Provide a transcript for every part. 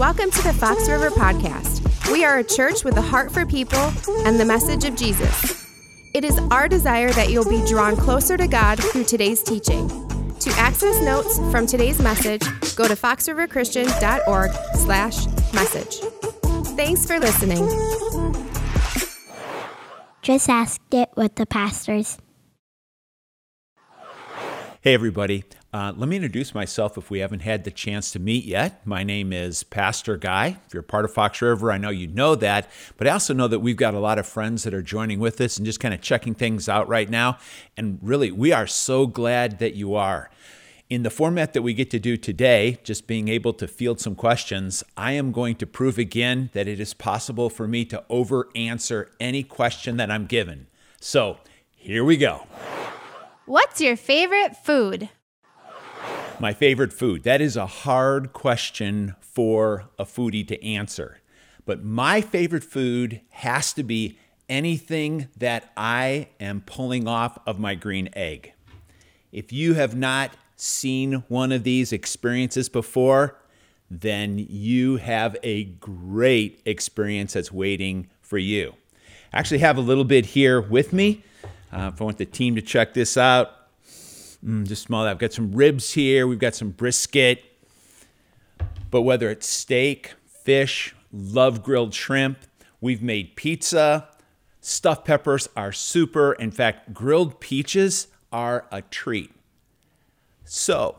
Welcome to the Fox River Podcast. We are a church with a heart for people and the message of Jesus. It is our desire that you'll be drawn closer to God through today's teaching. To access notes from today's message, go to foxriverchristian.org slash message. Thanks for listening. Just ask it with the pastors. Hey, everybody. Uh, let me introduce myself if we haven't had the chance to meet yet. My name is Pastor Guy. If you're part of Fox River, I know you know that, but I also know that we've got a lot of friends that are joining with us and just kind of checking things out right now. And really, we are so glad that you are. In the format that we get to do today, just being able to field some questions, I am going to prove again that it is possible for me to over answer any question that I'm given. So here we go. What's your favorite food? My favorite food. That is a hard question for a foodie to answer. But my favorite food has to be anything that I am pulling off of my green egg. If you have not seen one of these experiences before, then you have a great experience that's waiting for you. I actually have a little bit here with me. Uh, if I want the team to check this out, mm, just smell that. I've got some ribs here. We've got some brisket. But whether it's steak, fish, love grilled shrimp, we've made pizza. Stuffed peppers are super. In fact, grilled peaches are a treat. So,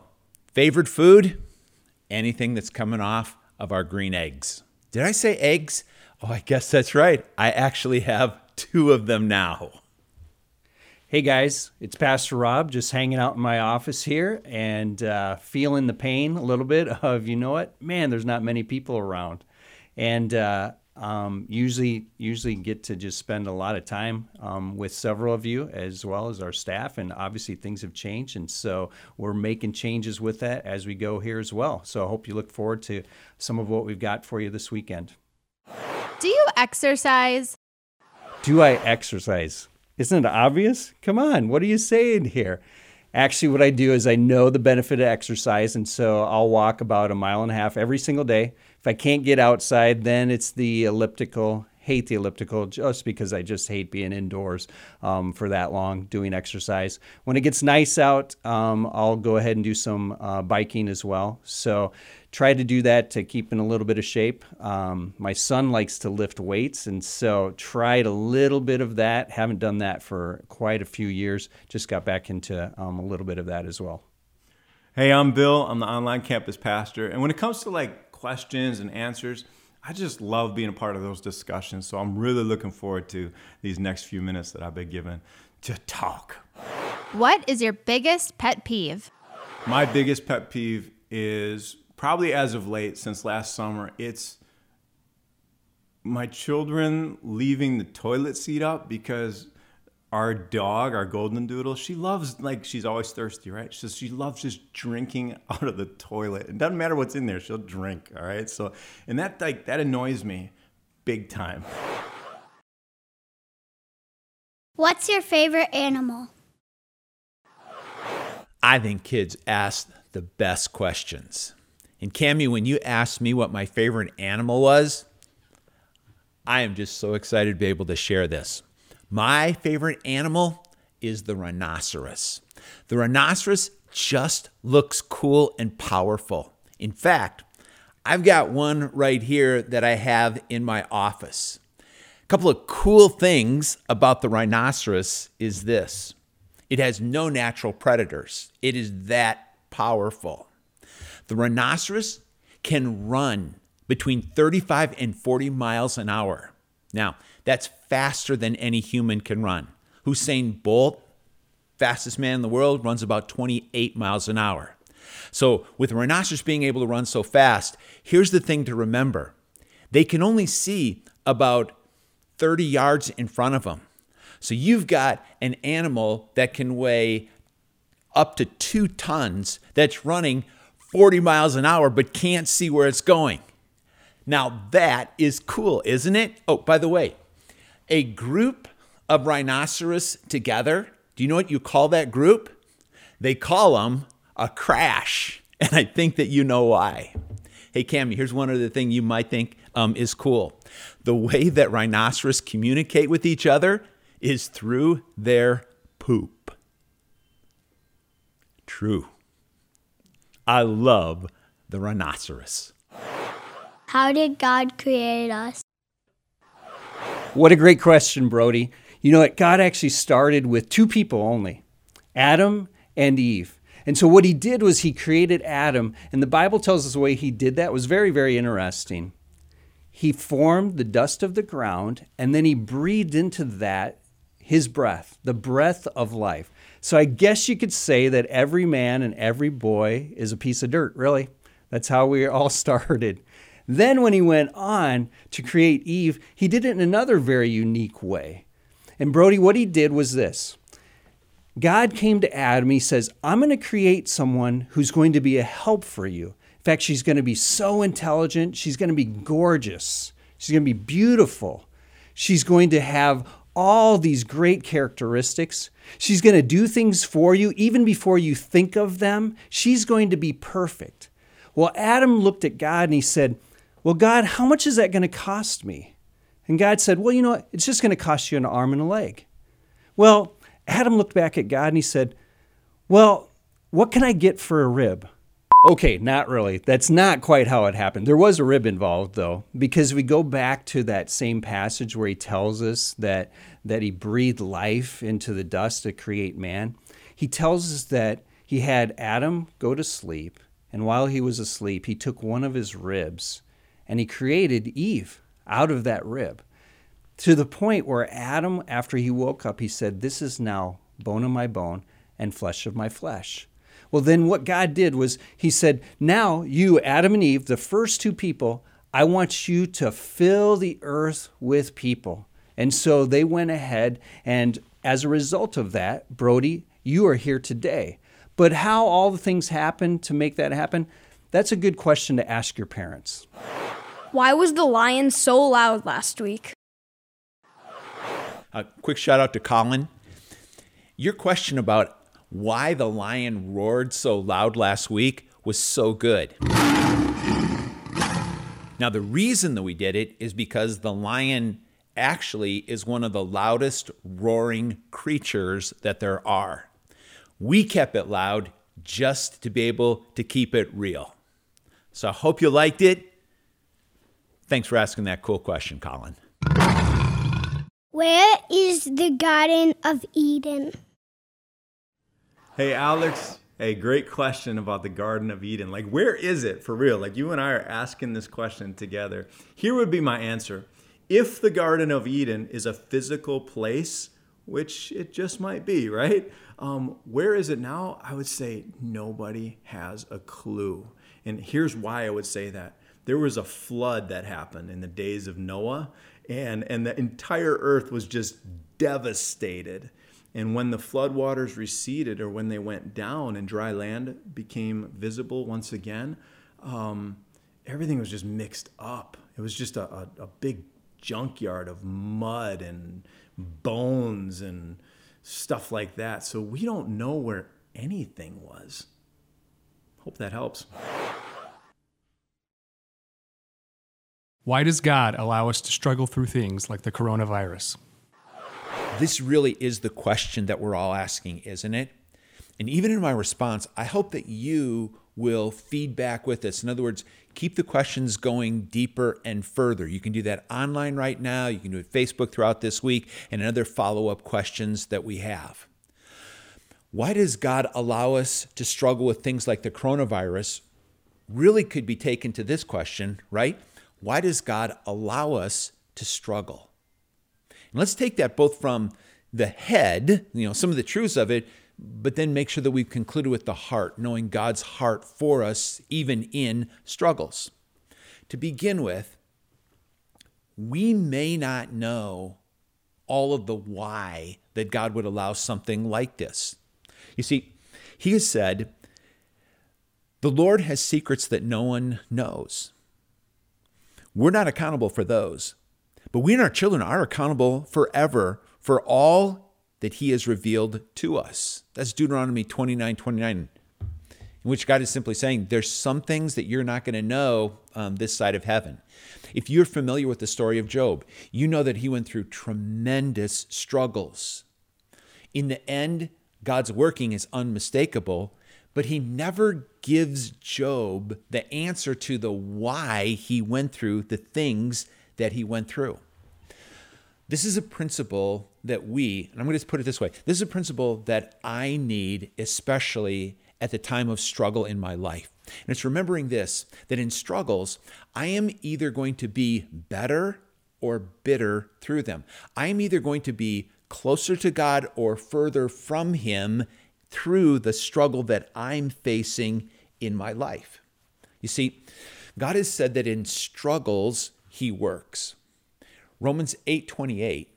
favorite food? Anything that's coming off of our green eggs. Did I say eggs? Oh, I guess that's right. I actually have two of them now. Hey guys, it's Pastor Rob just hanging out in my office here and uh, feeling the pain a little bit of, you know what, man, there's not many people around. And uh, um, usually, usually get to just spend a lot of time um, with several of you as well as our staff. And obviously, things have changed. And so we're making changes with that as we go here as well. So I hope you look forward to some of what we've got for you this weekend. Do you exercise? Do I exercise? Isn't it obvious? Come on, what are you saying here? Actually, what I do is I know the benefit of exercise, and so I'll walk about a mile and a half every single day. If I can't get outside, then it's the elliptical. Hate the elliptical just because I just hate being indoors um, for that long doing exercise. When it gets nice out, um, I'll go ahead and do some uh, biking as well. So try to do that to keep in a little bit of shape. Um, my son likes to lift weights, and so tried a little bit of that. Haven't done that for quite a few years. Just got back into um, a little bit of that as well. Hey, I'm Bill. I'm the online campus pastor. And when it comes to like questions and answers, I just love being a part of those discussions. So I'm really looking forward to these next few minutes that I've been given to talk. What is your biggest pet peeve? My biggest pet peeve is probably as of late, since last summer, it's my children leaving the toilet seat up because our dog, our golden doodle, she loves like she's always thirsty, right? So she loves just drinking out of the toilet. It doesn't matter what's in there, she'll drink, all right? So and that like that annoys me big time. What's your favorite animal? I think kids ask the best questions. And Cami, when you asked me what my favorite animal was, I am just so excited to be able to share this. My favorite animal is the rhinoceros. The rhinoceros just looks cool and powerful. In fact, I've got one right here that I have in my office. A couple of cool things about the rhinoceros is this it has no natural predators, it is that powerful. The rhinoceros can run between 35 and 40 miles an hour. Now, that's faster than any human can run. Usain Bolt, fastest man in the world, runs about 28 miles an hour. So, with rhinoceros being able to run so fast, here's the thing to remember they can only see about 30 yards in front of them. So, you've got an animal that can weigh up to two tons that's running 40 miles an hour but can't see where it's going. Now, that is cool, isn't it? Oh, by the way, a group of rhinoceros together, do you know what you call that group? They call them a crash. And I think that you know why. Hey, Cammy, here's one other thing you might think um, is cool. The way that rhinoceros communicate with each other is through their poop. True. I love the rhinoceros. How did God create us? What a great question, Brody. You know what? God actually started with two people only Adam and Eve. And so what he did was he created Adam, and the Bible tells us the way he did that was very, very interesting. He formed the dust of the ground, and then he breathed into that his breath, the breath of life. So I guess you could say that every man and every boy is a piece of dirt, really. That's how we all started. Then, when he went on to create Eve, he did it in another very unique way. And Brody, what he did was this God came to Adam. He says, I'm going to create someone who's going to be a help for you. In fact, she's going to be so intelligent. She's going to be gorgeous. She's going to be beautiful. She's going to have all these great characteristics. She's going to do things for you even before you think of them. She's going to be perfect. Well, Adam looked at God and he said, Well, God, how much is that going to cost me? And God said, Well, you know what? It's just going to cost you an arm and a leg. Well, Adam looked back at God and he said, Well, what can I get for a rib? Okay, not really. That's not quite how it happened. There was a rib involved, though, because we go back to that same passage where he tells us that, that he breathed life into the dust to create man. He tells us that he had Adam go to sleep, and while he was asleep, he took one of his ribs and he created Eve out of that rib to the point where Adam, after he woke up, he said, This is now bone of my bone and flesh of my flesh. Well, then what God did was he said, Now you, Adam and Eve, the first two people, I want you to fill the earth with people. And so they went ahead, and as a result of that, Brody, you are here today. But how all the things happened to make that happen, that's a good question to ask your parents. Why was the lion so loud last week? A quick shout out to Colin. Your question about why the lion roared so loud last week was so good. Now, the reason that we did it is because the lion actually is one of the loudest roaring creatures that there are. We kept it loud just to be able to keep it real. So I hope you liked it. Thanks for asking that cool question, Colin. Where is the Garden of Eden? Hey, Alex. a great question about the Garden of Eden. Like, where is it for real? Like, you and I are asking this question together. Here would be my answer. If the Garden of Eden is a physical place, which it just might be, right? Um, where is it now? I would say nobody has a clue. And here's why I would say that. There was a flood that happened in the days of Noah, and, and the entire earth was just devastated. And when the floodwaters receded or when they went down and dry land became visible once again, um, everything was just mixed up. It was just a, a, a big junkyard of mud and bones and stuff like that. So we don't know where anything was. Hope that helps. Why does God allow us to struggle through things like the coronavirus? This really is the question that we're all asking, isn't it? And even in my response, I hope that you will feedback with us. In other words, keep the questions going deeper and further. You can do that online right now. You can do it Facebook throughout this week and other follow up questions that we have. Why does God allow us to struggle with things like the coronavirus? Really could be taken to this question, right? Why does God allow us to struggle? And let's take that both from the head, you know, some of the truths of it, but then make sure that we've concluded with the heart, knowing God's heart for us, even in struggles. To begin with, we may not know all of the why that God would allow something like this. You see, He has said, The Lord has secrets that no one knows. We're not accountable for those. But we and our children are accountable forever for all that he has revealed to us. That's Deuteronomy 29 29. in which God is simply saying, There's some things that you're not going to know um, this side of heaven. If you're familiar with the story of Job, you know that he went through tremendous struggles. In the end, God's working is unmistakable, but he never gives Job the answer to the why he went through the things that he went through. This is a principle that we, and I'm going to put it this way this is a principle that I need, especially at the time of struggle in my life. And it's remembering this that in struggles, I am either going to be better or bitter through them. I am either going to be closer to God or further from Him through the struggle that I'm facing in my life. You see, God has said that in struggles, He works. Romans 8 28,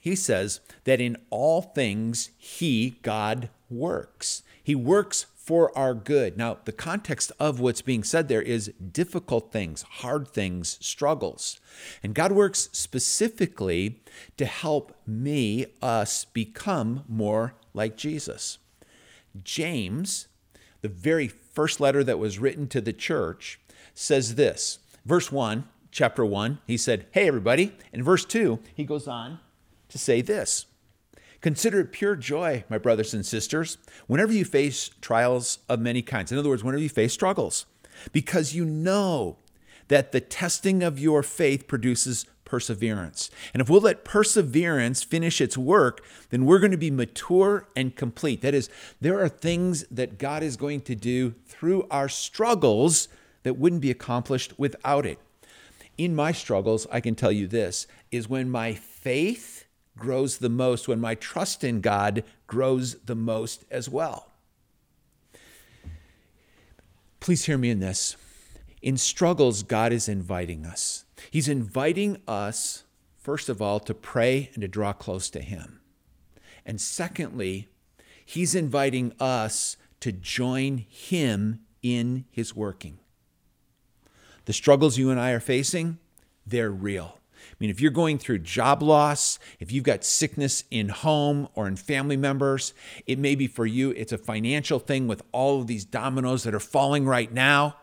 he says that in all things, He, God, works. He works for our good. Now, the context of what's being said there is difficult things, hard things, struggles. And God works specifically to help me, us, become more like Jesus. James, the very first letter that was written to the church, says this. Verse 1, chapter 1, he said, Hey, everybody. In verse 2, he goes on to say this Consider it pure joy, my brothers and sisters, whenever you face trials of many kinds. In other words, whenever you face struggles, because you know that the testing of your faith produces perseverance. And if we'll let perseverance finish its work, then we're going to be mature and complete. That is, there are things that God is going to do through our struggles that wouldn't be accomplished without it. In my struggles, I can tell you this is when my faith grows the most, when my trust in God grows the most as well. Please hear me in this. In struggles, God is inviting us. He's inviting us, first of all, to pray and to draw close to Him. And secondly, He's inviting us to join Him in His working. The struggles you and I are facing, they're real. I mean, if you're going through job loss, if you've got sickness in home or in family members, it may be for you, it's a financial thing with all of these dominoes that are falling right now.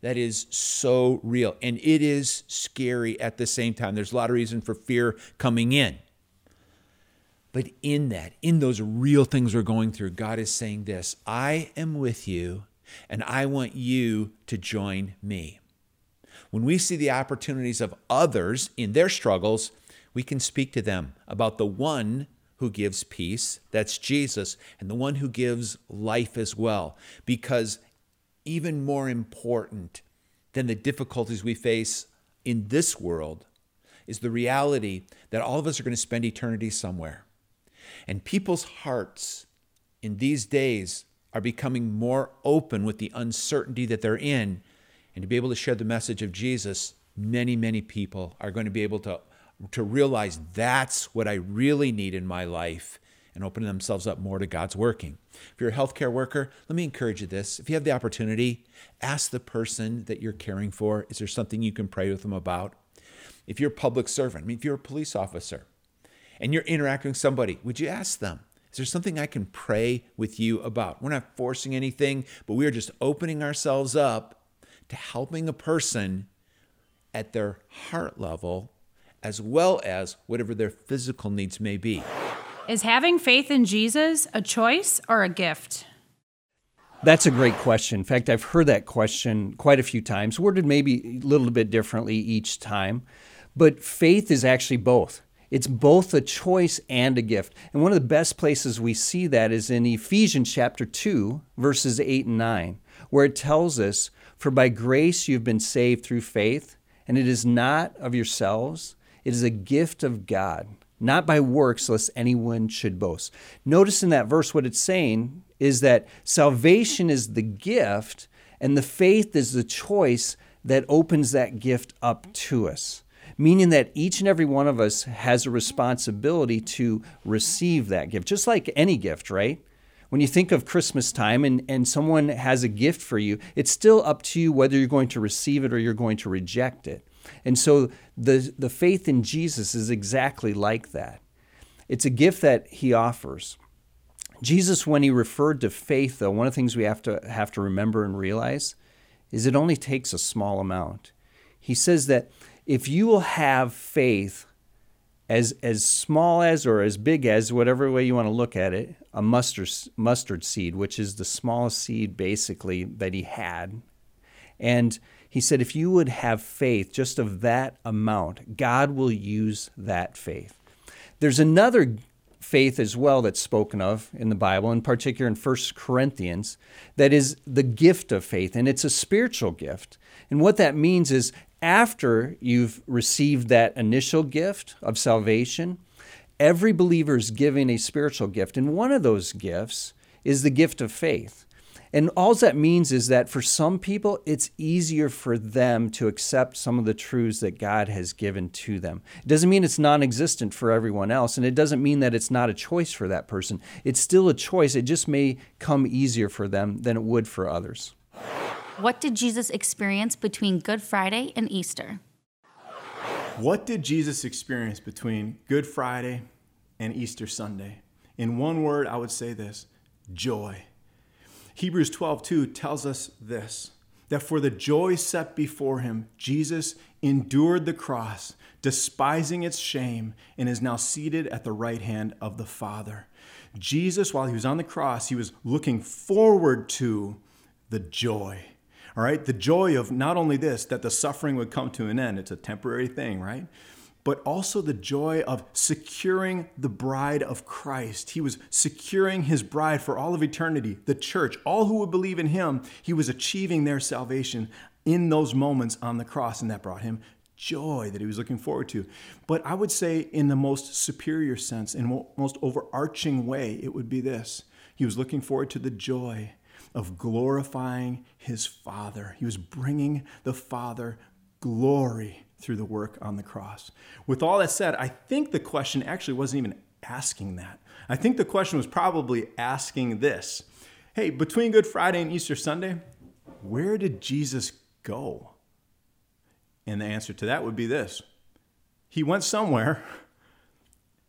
That is so real. And it is scary at the same time. There's a lot of reason for fear coming in. But in that, in those real things we're going through, God is saying this I am with you, and I want you to join me. When we see the opportunities of others in their struggles, we can speak to them about the one who gives peace, that's Jesus, and the one who gives life as well. Because even more important than the difficulties we face in this world is the reality that all of us are going to spend eternity somewhere. And people's hearts in these days are becoming more open with the uncertainty that they're in and to be able to share the message of Jesus, many, many people are going to be able to, to realize that's what I really need in my life and open themselves up more to God's working. If you're a healthcare worker, let me encourage you this. If you have the opportunity, ask the person that you're caring for, is there something you can pray with them about? If you're a public servant, I mean, if you're a police officer and you're interacting with somebody, would you ask them, is there something I can pray with you about? We're not forcing anything, but we are just opening ourselves up to helping a person at their heart level as well as whatever their physical needs may be. Is having faith in Jesus a choice or a gift? That's a great question. In fact, I've heard that question quite a few times, worded maybe a little bit differently each time. But faith is actually both. It's both a choice and a gift. And one of the best places we see that is in Ephesians chapter 2, verses 8 and 9, where it tells us for by grace you've been saved through faith, and it is not of yourselves, it is a gift of God, not by works, lest anyone should boast. Notice in that verse what it's saying is that salvation is the gift, and the faith is the choice that opens that gift up to us meaning that each and every one of us has a responsibility to receive that gift, just like any gift, right? when you think of Christmas time and, and someone has a gift for you, it's still up to you whether you're going to receive it or you're going to reject it. And so the, the faith in Jesus is exactly like that. It's a gift that he offers. Jesus, when he referred to faith, though, one of the things we have to have to remember and realize is it only takes a small amount. He says that if you will have faith as as small as or as big as whatever way you want to look at it, a mustard mustard seed, which is the smallest seed basically that he had. And he said if you would have faith just of that amount, God will use that faith. There's another faith as well that's spoken of in the Bible, in particular in 1 Corinthians, that is the gift of faith, and it's a spiritual gift. And what that means is after you've received that initial gift of salvation, every believer is given a spiritual gift. And one of those gifts is the gift of faith. And all that means is that for some people, it's easier for them to accept some of the truths that God has given to them. It doesn't mean it's non existent for everyone else, and it doesn't mean that it's not a choice for that person. It's still a choice. It just may come easier for them than it would for others. What did Jesus experience between Good Friday and Easter? What did Jesus experience between Good Friday and Easter Sunday? In one word, I would say this joy. Hebrews 12:2 tells us this that for the joy set before him, Jesus endured the cross, despising its shame, and is now seated at the right hand of the Father. Jesus, while he was on the cross, he was looking forward to the joy. All right, the joy of not only this, that the suffering would come to an end, it's a temporary thing, right? but also the joy of securing the bride of Christ. He was securing his bride for all of eternity, the church, all who would believe in him. He was achieving their salvation in those moments on the cross, and that brought him joy that he was looking forward to. But I would say, in the most superior sense, in most overarching way, it would be this He was looking forward to the joy of glorifying his Father. He was bringing the Father glory through the work on the cross. With all that said, I think the question actually wasn't even asking that. I think the question was probably asking this Hey, between Good Friday and Easter Sunday, where did Jesus go? And the answer to that would be this He went somewhere.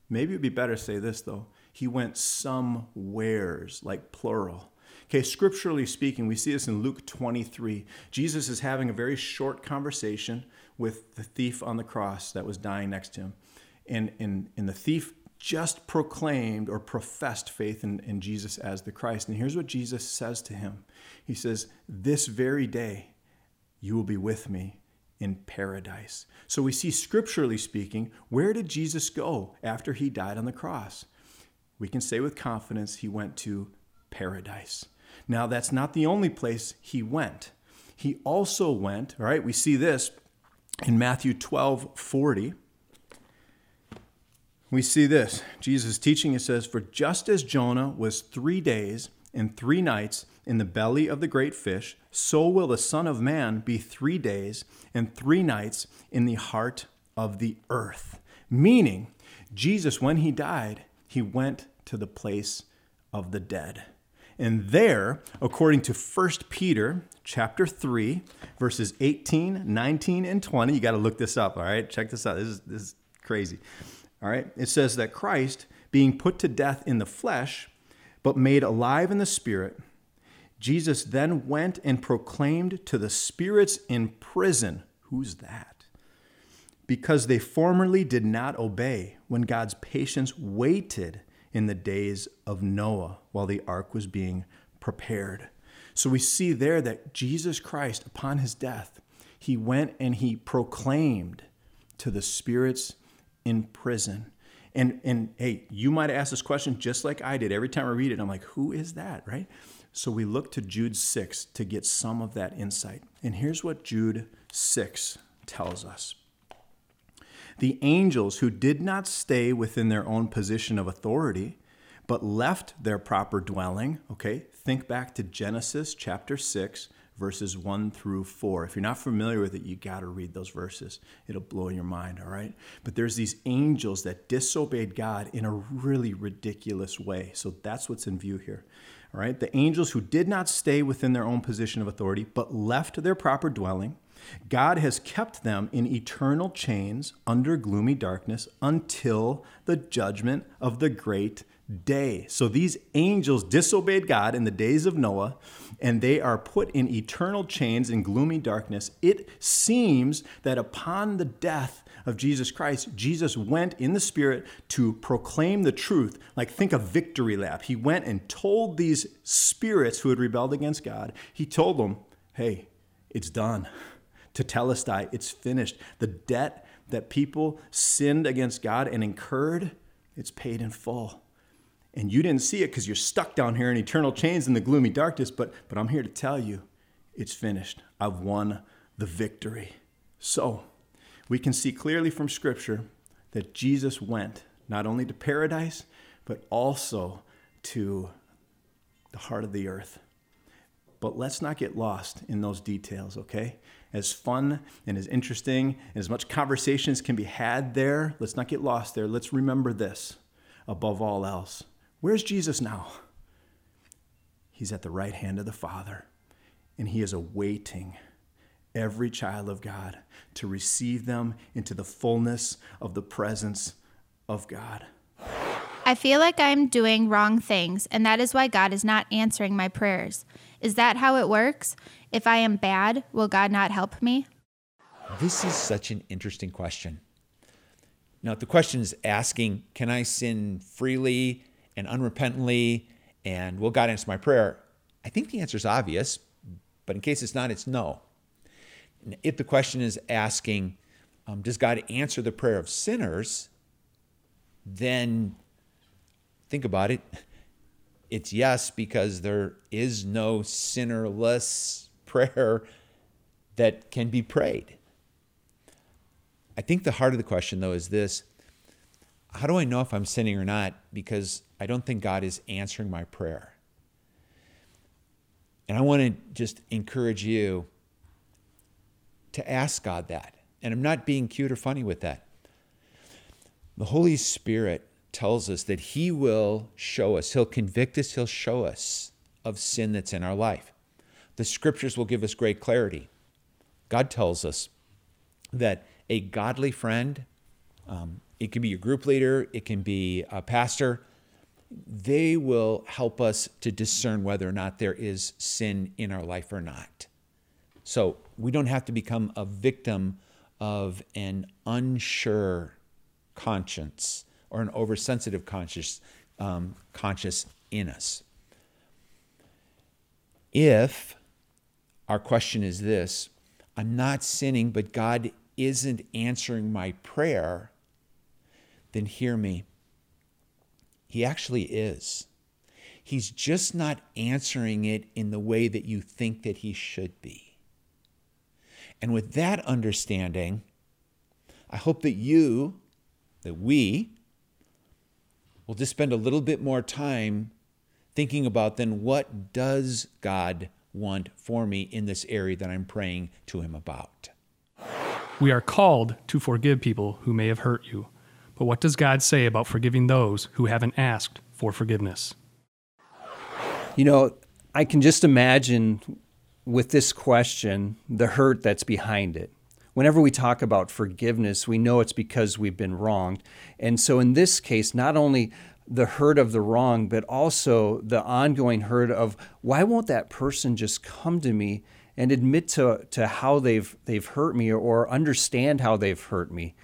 Maybe it would be better to say this, though. He went somewheres, like plural. Okay, scripturally speaking, we see this in Luke 23. Jesus is having a very short conversation with the thief on the cross that was dying next to him. And, and, and the thief just proclaimed or professed faith in, in Jesus as the Christ. And here's what Jesus says to him He says, This very day you will be with me in paradise. So we see scripturally speaking, where did Jesus go after he died on the cross? We can say with confidence he went to paradise. Now, that's not the only place he went. He also went, all right, we see this in Matthew 12 40, we see this. Jesus teaching, it says, For just as Jonah was three days and three nights in the belly of the great fish, so will the Son of Man be three days and three nights in the heart of the earth. Meaning, Jesus, when he died, he went to the place of the dead. And there, according to 1 Peter chapter 3, verses 18, 19, and 20, you got to look this up, all right? Check this out. This is, this is crazy. All right? It says that Christ, being put to death in the flesh, but made alive in the spirit, Jesus then went and proclaimed to the spirits in prison. Who's that? Because they formerly did not obey when God's patience waited in the days of Noah while the ark was being prepared. So we see there that Jesus Christ, upon his death, he went and he proclaimed to the spirits in prison. And, and hey, you might ask this question just like I did. Every time I read it, I'm like, who is that, right? So we look to Jude 6 to get some of that insight. And here's what Jude 6 tells us the angels who did not stay within their own position of authority, but left their proper dwelling. Okay, think back to Genesis chapter 6, verses 1 through 4. If you're not familiar with it, you got to read those verses. It'll blow your mind, all right? But there's these angels that disobeyed God in a really ridiculous way. So that's what's in view here. All right? The angels who did not stay within their own position of authority, but left their proper dwelling God has kept them in eternal chains under gloomy darkness until the judgment of the great day. So these angels disobeyed God in the days of Noah, and they are put in eternal chains in gloomy darkness. It seems that upon the death of Jesus Christ, Jesus went in the Spirit to proclaim the truth. Like, think of victory lap. He went and told these spirits who had rebelled against God, he told them, hey, it's done. Tetelestai, it's finished. The debt that people sinned against God and incurred, it's paid in full. And you didn't see it because you're stuck down here in eternal chains in the gloomy darkness, but, but I'm here to tell you it's finished. I've won the victory. So, we can see clearly from Scripture that Jesus went not only to paradise, but also to the heart of the earth. But let's not get lost in those details, okay? As fun and as interesting and as much conversations can be had there, let's not get lost there. Let's remember this above all else. Where's Jesus now? He's at the right hand of the Father, and he is awaiting every child of God to receive them into the fullness of the presence of God. I feel like I'm doing wrong things, and that is why God is not answering my prayers. Is that how it works? If I am bad, will God not help me? This is such an interesting question. Now, the question is asking, can I sin freely and unrepentantly? And will God answer my prayer? I think the answer is obvious, but in case it's not, it's no. If the question is asking, um, does God answer the prayer of sinners? Then think about it. It's yes, because there is no sinnerless prayer that can be prayed. I think the heart of the question, though, is this How do I know if I'm sinning or not? Because I don't think God is answering my prayer. And I want to just encourage you to ask God that. And I'm not being cute or funny with that. The Holy Spirit tells us that He will show us, He'll convict us, He'll show us of sin that's in our life. The scriptures will give us great clarity. God tells us that a godly friend, um, it can be your group leader, it can be a pastor, they will help us to discern whether or not there is sin in our life or not. So we don't have to become a victim of an unsure conscience or an oversensitive conscious, um, conscious in us. If our question is this I'm not sinning, but God isn't answering my prayer, then hear me. He actually is. He's just not answering it in the way that you think that he should be. And with that understanding, I hope that you, that we, will just spend a little bit more time thinking about then what does God want for me in this area that I'm praying to Him about. We are called to forgive people who may have hurt you. But what does God say about forgiving those who haven't asked for forgiveness? You know, I can just imagine with this question the hurt that's behind it. Whenever we talk about forgiveness, we know it's because we've been wronged. And so in this case, not only the hurt of the wrong, but also the ongoing hurt of why won't that person just come to me and admit to, to how they've they've hurt me or, understand how they've hurt me.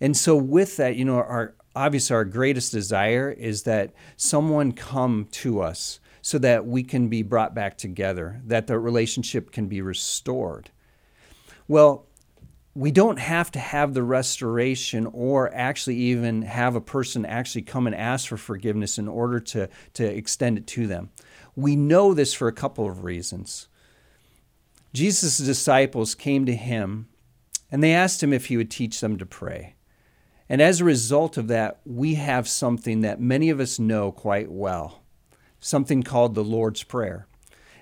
And so with that, you know, our obviously our greatest desire is that someone come to us so that we can be brought back together, that the relationship can be restored. Well, we don't have to have the restoration or actually even have a person actually come and ask for forgiveness in order to, to extend it to them. We know this for a couple of reasons. Jesus' disciples came to him and they asked him if he would teach them to pray. And as a result of that, we have something that many of us know quite well something called the Lord's Prayer.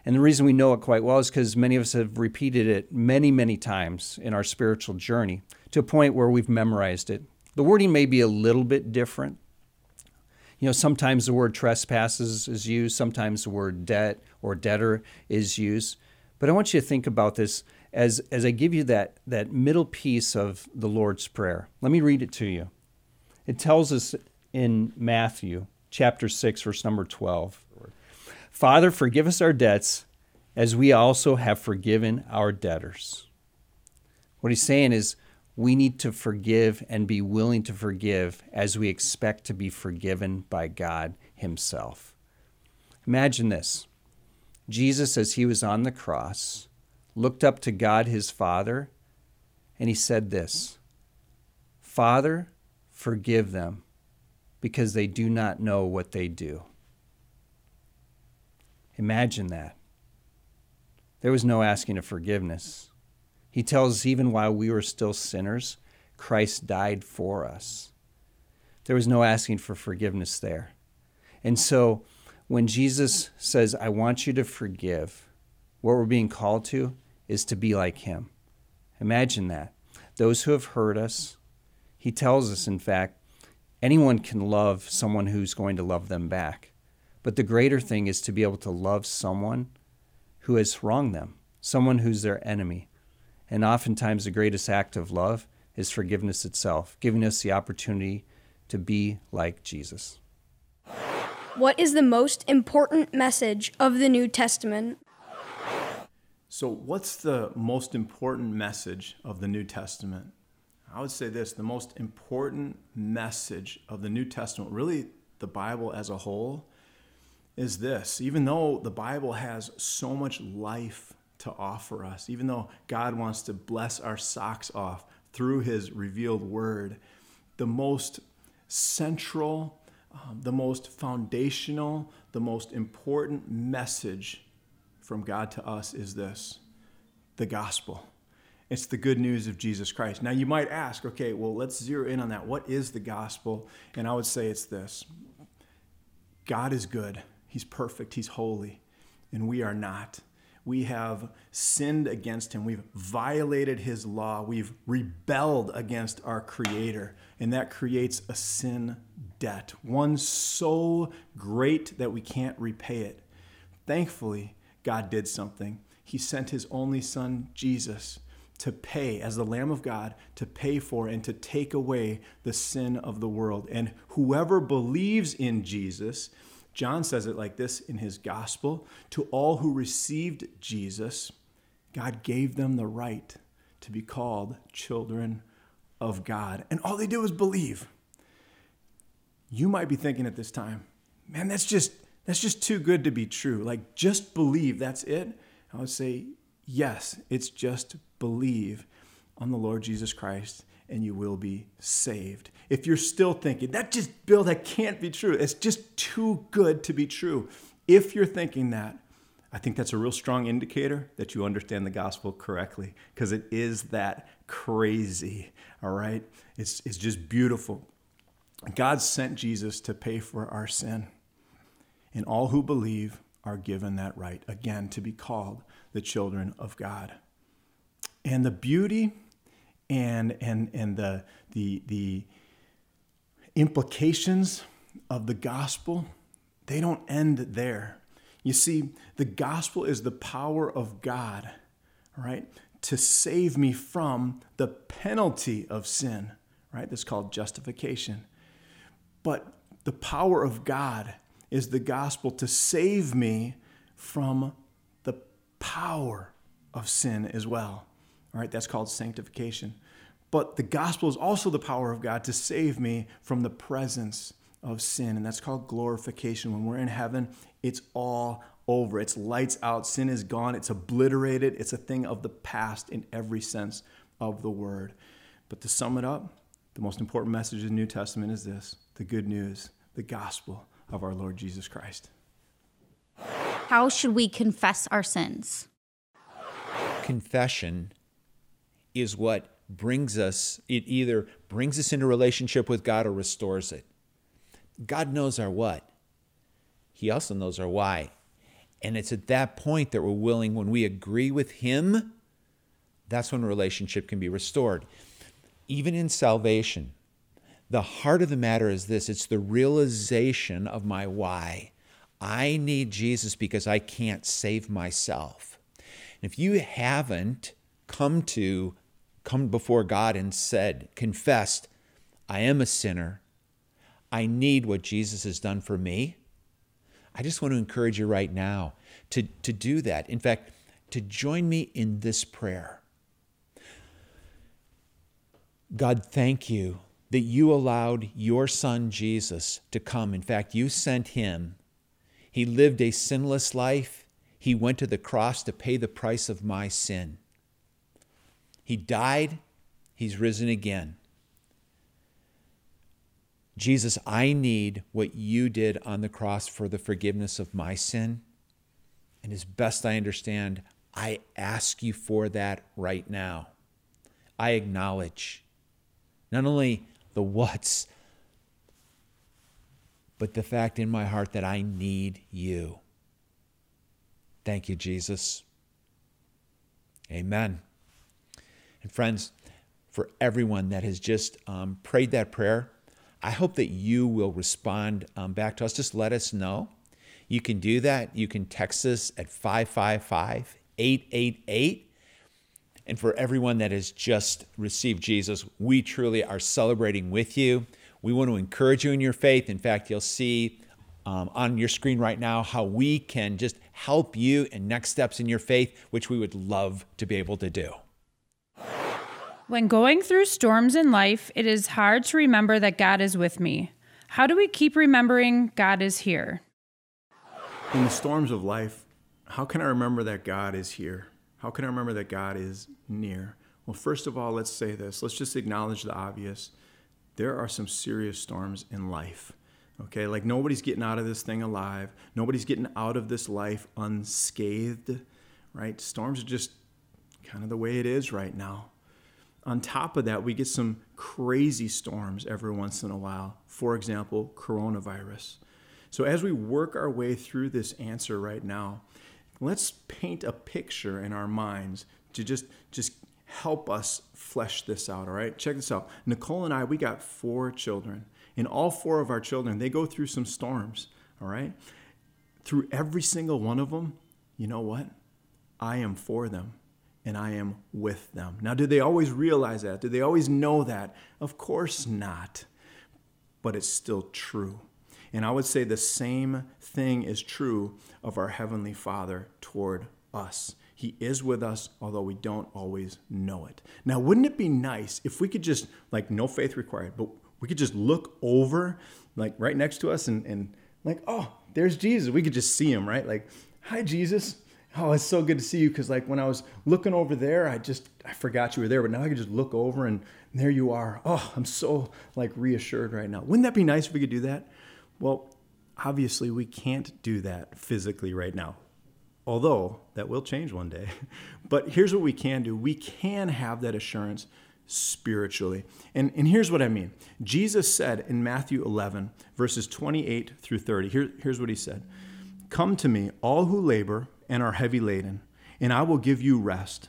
And the reason we know it quite well is because many of us have repeated it many, many times in our spiritual journey to a point where we've memorized it. The wording may be a little bit different. You know, sometimes the word trespasses is used, sometimes the word debt or debtor is used. But I want you to think about this as, as I give you that, that middle piece of the Lord's Prayer. Let me read it to you. It tells us in Matthew chapter 6, verse number 12. Father, forgive us our debts as we also have forgiven our debtors. What he's saying is we need to forgive and be willing to forgive as we expect to be forgiven by God Himself. Imagine this Jesus, as he was on the cross, looked up to God his Father, and he said this Father, forgive them, because they do not know what they do. Imagine that. There was no asking of forgiveness. He tells us even while we were still sinners, Christ died for us. There was no asking for forgiveness there. And so when Jesus says, I want you to forgive, what we're being called to is to be like him. Imagine that. Those who have hurt us, he tells us, in fact, anyone can love someone who's going to love them back. But the greater thing is to be able to love someone who has wronged them, someone who's their enemy. And oftentimes, the greatest act of love is forgiveness itself, giving us the opportunity to be like Jesus. What is the most important message of the New Testament? So, what's the most important message of the New Testament? I would say this the most important message of the New Testament, really the Bible as a whole, is this. Even though the Bible has so much life to offer us, even though God wants to bless our socks off through His revealed word, the most central um, the most foundational, the most important message from God to us is this the gospel. It's the good news of Jesus Christ. Now, you might ask, okay, well, let's zero in on that. What is the gospel? And I would say it's this God is good, He's perfect, He's holy, and we are not. We have sinned against him. We've violated his law. We've rebelled against our Creator. And that creates a sin debt, one so great that we can't repay it. Thankfully, God did something. He sent his only Son, Jesus, to pay, as the Lamb of God, to pay for and to take away the sin of the world. And whoever believes in Jesus, John says it like this in his gospel To all who received Jesus, God gave them the right to be called children of God. And all they did was believe. You might be thinking at this time, man, that's just that's just too good to be true. Like just believe, that's it. I would say, yes, it's just believe on the Lord Jesus Christ and you will be saved. If you're still thinking, that just, Bill, that can't be true, it's just too good to be true. If you're thinking that, I think that's a real strong indicator that you understand the gospel correctly because it is that crazy, all right? It's, it's just beautiful. God sent Jesus to pay for our sin, and all who believe are given that right, again, to be called the children of God. And the beauty and and and the the the implications of the gospel they don't end there. You see the gospel is the power of god right to save me from the penalty of sin right? That's called justification. But the power of god is the gospel to save me from the power of sin as well all right, that's called sanctification. But the gospel is also the power of God to save me from the presence of sin. And that's called glorification. When we're in heaven, it's all over. It's lights out. Sin is gone. It's obliterated. It's a thing of the past in every sense of the word. But to sum it up, the most important message of the New Testament is this the good news, the gospel of our Lord Jesus Christ. How should we confess our sins? Confession is what brings us, it either brings us into relationship with God or restores it. God knows our what. He also knows our why. And it's at that point that we're willing, when we agree with Him, that's when relationship can be restored. Even in salvation, the heart of the matter is this it's the realization of my why. I need Jesus because I can't save myself. And if you haven't come to come before God and said, confessed, I am a sinner. I need what Jesus has done for me, I just want to encourage you right now to, to do that. In fact, to join me in this prayer. God, thank you that you allowed your son Jesus to come. In fact, you sent him. He lived a sinless life. He went to the cross to pay the price of my sin. He died. He's risen again. Jesus, I need what you did on the cross for the forgiveness of my sin. And as best I understand, I ask you for that right now. I acknowledge not only the what's, but the fact in my heart that I need you. Thank you, Jesus. Amen. And friends, for everyone that has just um, prayed that prayer, I hope that you will respond um, back to us. Just let us know. You can do that. You can text us at 555 888. And for everyone that has just received Jesus, we truly are celebrating with you. We want to encourage you in your faith. In fact, you'll see um, on your screen right now how we can just help you in next steps in your faith, which we would love to be able to do. When going through storms in life, it is hard to remember that God is with me. How do we keep remembering God is here? In the storms of life, how can I remember that God is here? How can I remember that God is near? Well, first of all, let's say this. Let's just acknowledge the obvious. There are some serious storms in life. Okay, like nobody's getting out of this thing alive. Nobody's getting out of this life unscathed, right? Storms are just kind of the way it is right now. On top of that, we get some crazy storms every once in a while. For example, coronavirus. So, as we work our way through this answer right now, let's paint a picture in our minds to just, just help us flesh this out, all right? Check this out. Nicole and I, we got four children. And all four of our children, they go through some storms, all right? Through every single one of them, you know what? I am for them and I am with them. Now, did they always realize that? Did they always know that? Of course not. But it's still true. And I would say the same thing is true of our Heavenly Father toward us. He is with us, although we don't always know it. Now, wouldn't it be nice if we could just, like, no faith required, but we could just look over, like, right next to us and, and like, oh, there's Jesus. We could just see him, right? Like, hi, Jesus oh, it's so good to see you. Because like when I was looking over there, I just I forgot you were there, but now I can just look over and there you are. Oh, I'm so like reassured right now. Wouldn't that be nice if we could do that? Well, obviously we can't do that physically right now. Although that will change one day. But here's what we can do. We can have that assurance spiritually. And, and here's what I mean. Jesus said in Matthew 11, verses 28 through 30, here, here's what he said Come to me, all who labor and are heavy laden, and I will give you rest.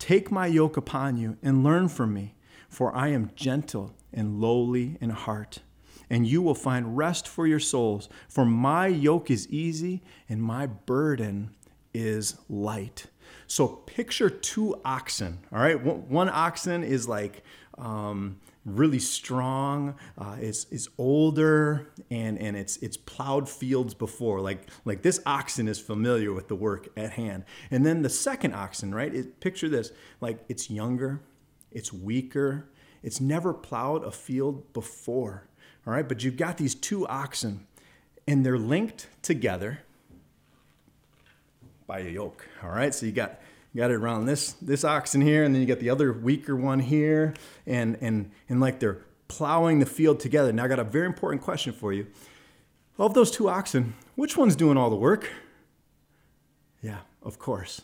Take my yoke upon you and learn from me, for I am gentle and lowly in heart, and you will find rest for your souls. For my yoke is easy and my burden is light. So picture two oxen, all right? One oxen is like, um, really strong. Uh, it's, it's older and, and it's, it's plowed fields before. Like, like this oxen is familiar with the work at hand. And then the second oxen, right? It, picture this like it's younger, it's weaker, it's never plowed a field before. All right, but you've got these two oxen and they're linked together by a yoke. All right, so you got got it around this this oxen here, and then you got the other weaker one here, and and and like they're plowing the field together. Now I got a very important question for you. Of those two oxen, which one's doing all the work? Yeah, of course.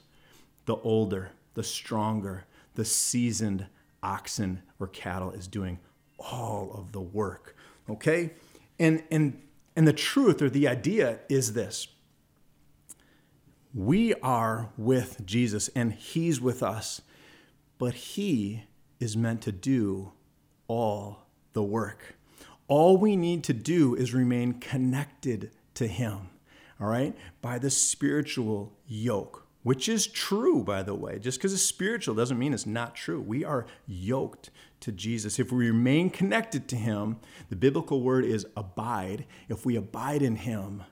The older, the stronger, the seasoned oxen or cattle is doing all of the work. Okay? And and and the truth or the idea is this we are with Jesus and He's with us, but He is meant to do all the work. All we need to do is remain connected to Him, all right, by the spiritual yoke. which is true, by the way. Just because it's spiritual doesn't mean it's not true. We are yoked to Jesus. If we remain connected to Him, the biblical word is abide. If we abide in Him,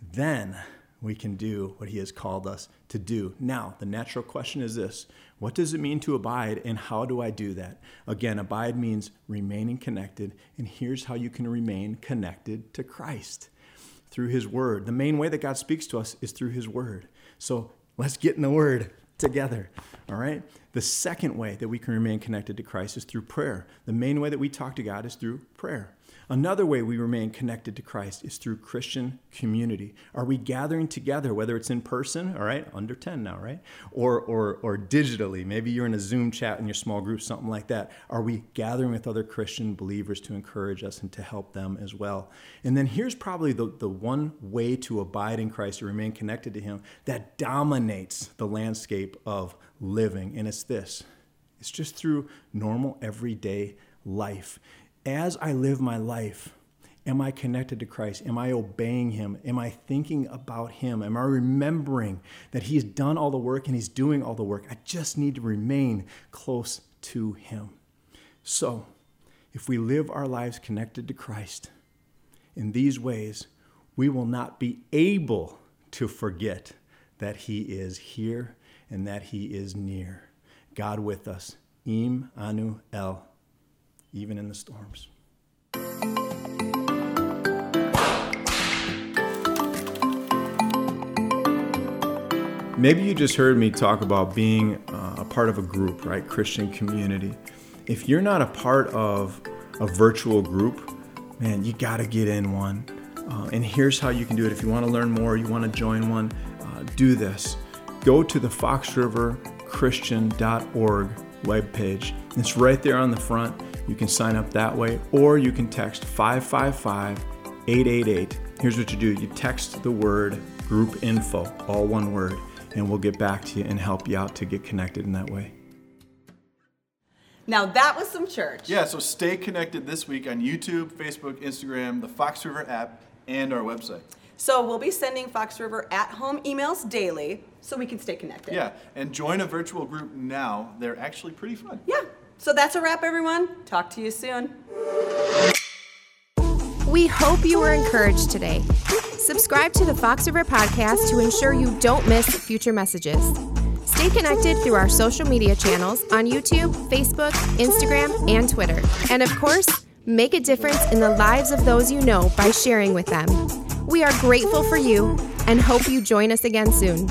then we can do what He has called us to do. Now, the natural question is this What does it mean to abide, and how do I do that? Again, abide means remaining connected, and here's how you can remain connected to Christ through His Word. The main way that God speaks to us is through His Word. So let's get in the Word together. All right? The second way that we can remain connected to Christ is through prayer. The main way that we talk to God is through prayer. Another way we remain connected to Christ is through Christian community. Are we gathering together, whether it's in person, all right, under 10 now, right? Or, or, or digitally? Maybe you're in a Zoom chat in your small group, something like that. Are we gathering with other Christian believers to encourage us and to help them as well? And then here's probably the, the one way to abide in Christ, to remain connected to Him, that dominates the landscape of living. And it's this it's just through normal, everyday life as I live my life, am I connected to Christ? Am I obeying Him? Am I thinking about Him? Am I remembering that He's done all the work and He's doing all the work? I just need to remain close to Him. So, if we live our lives connected to Christ in these ways, we will not be able to forget that He is here and that He is near. God with us. Im Anu El even in the storms. Maybe you just heard me talk about being uh, a part of a group, right? Christian community. If you're not a part of a virtual group, man, you got to get in one. Uh, and here's how you can do it. If you want to learn more, you want to join one, uh, do this. Go to the foxriverchristian.org webpage. It's right there on the front. You can sign up that way, or you can text 555 888. Here's what you do you text the word group info, all one word, and we'll get back to you and help you out to get connected in that way. Now that was some church. Yeah, so stay connected this week on YouTube, Facebook, Instagram, the Fox River app, and our website. So we'll be sending Fox River at home emails daily so we can stay connected. Yeah, and join a virtual group now. They're actually pretty fun. Yeah. So that's a wrap, everyone. Talk to you soon. We hope you were encouraged today. Subscribe to the Fox River Podcast to ensure you don't miss future messages. Stay connected through our social media channels on YouTube, Facebook, Instagram, and Twitter. And of course, make a difference in the lives of those you know by sharing with them. We are grateful for you and hope you join us again soon.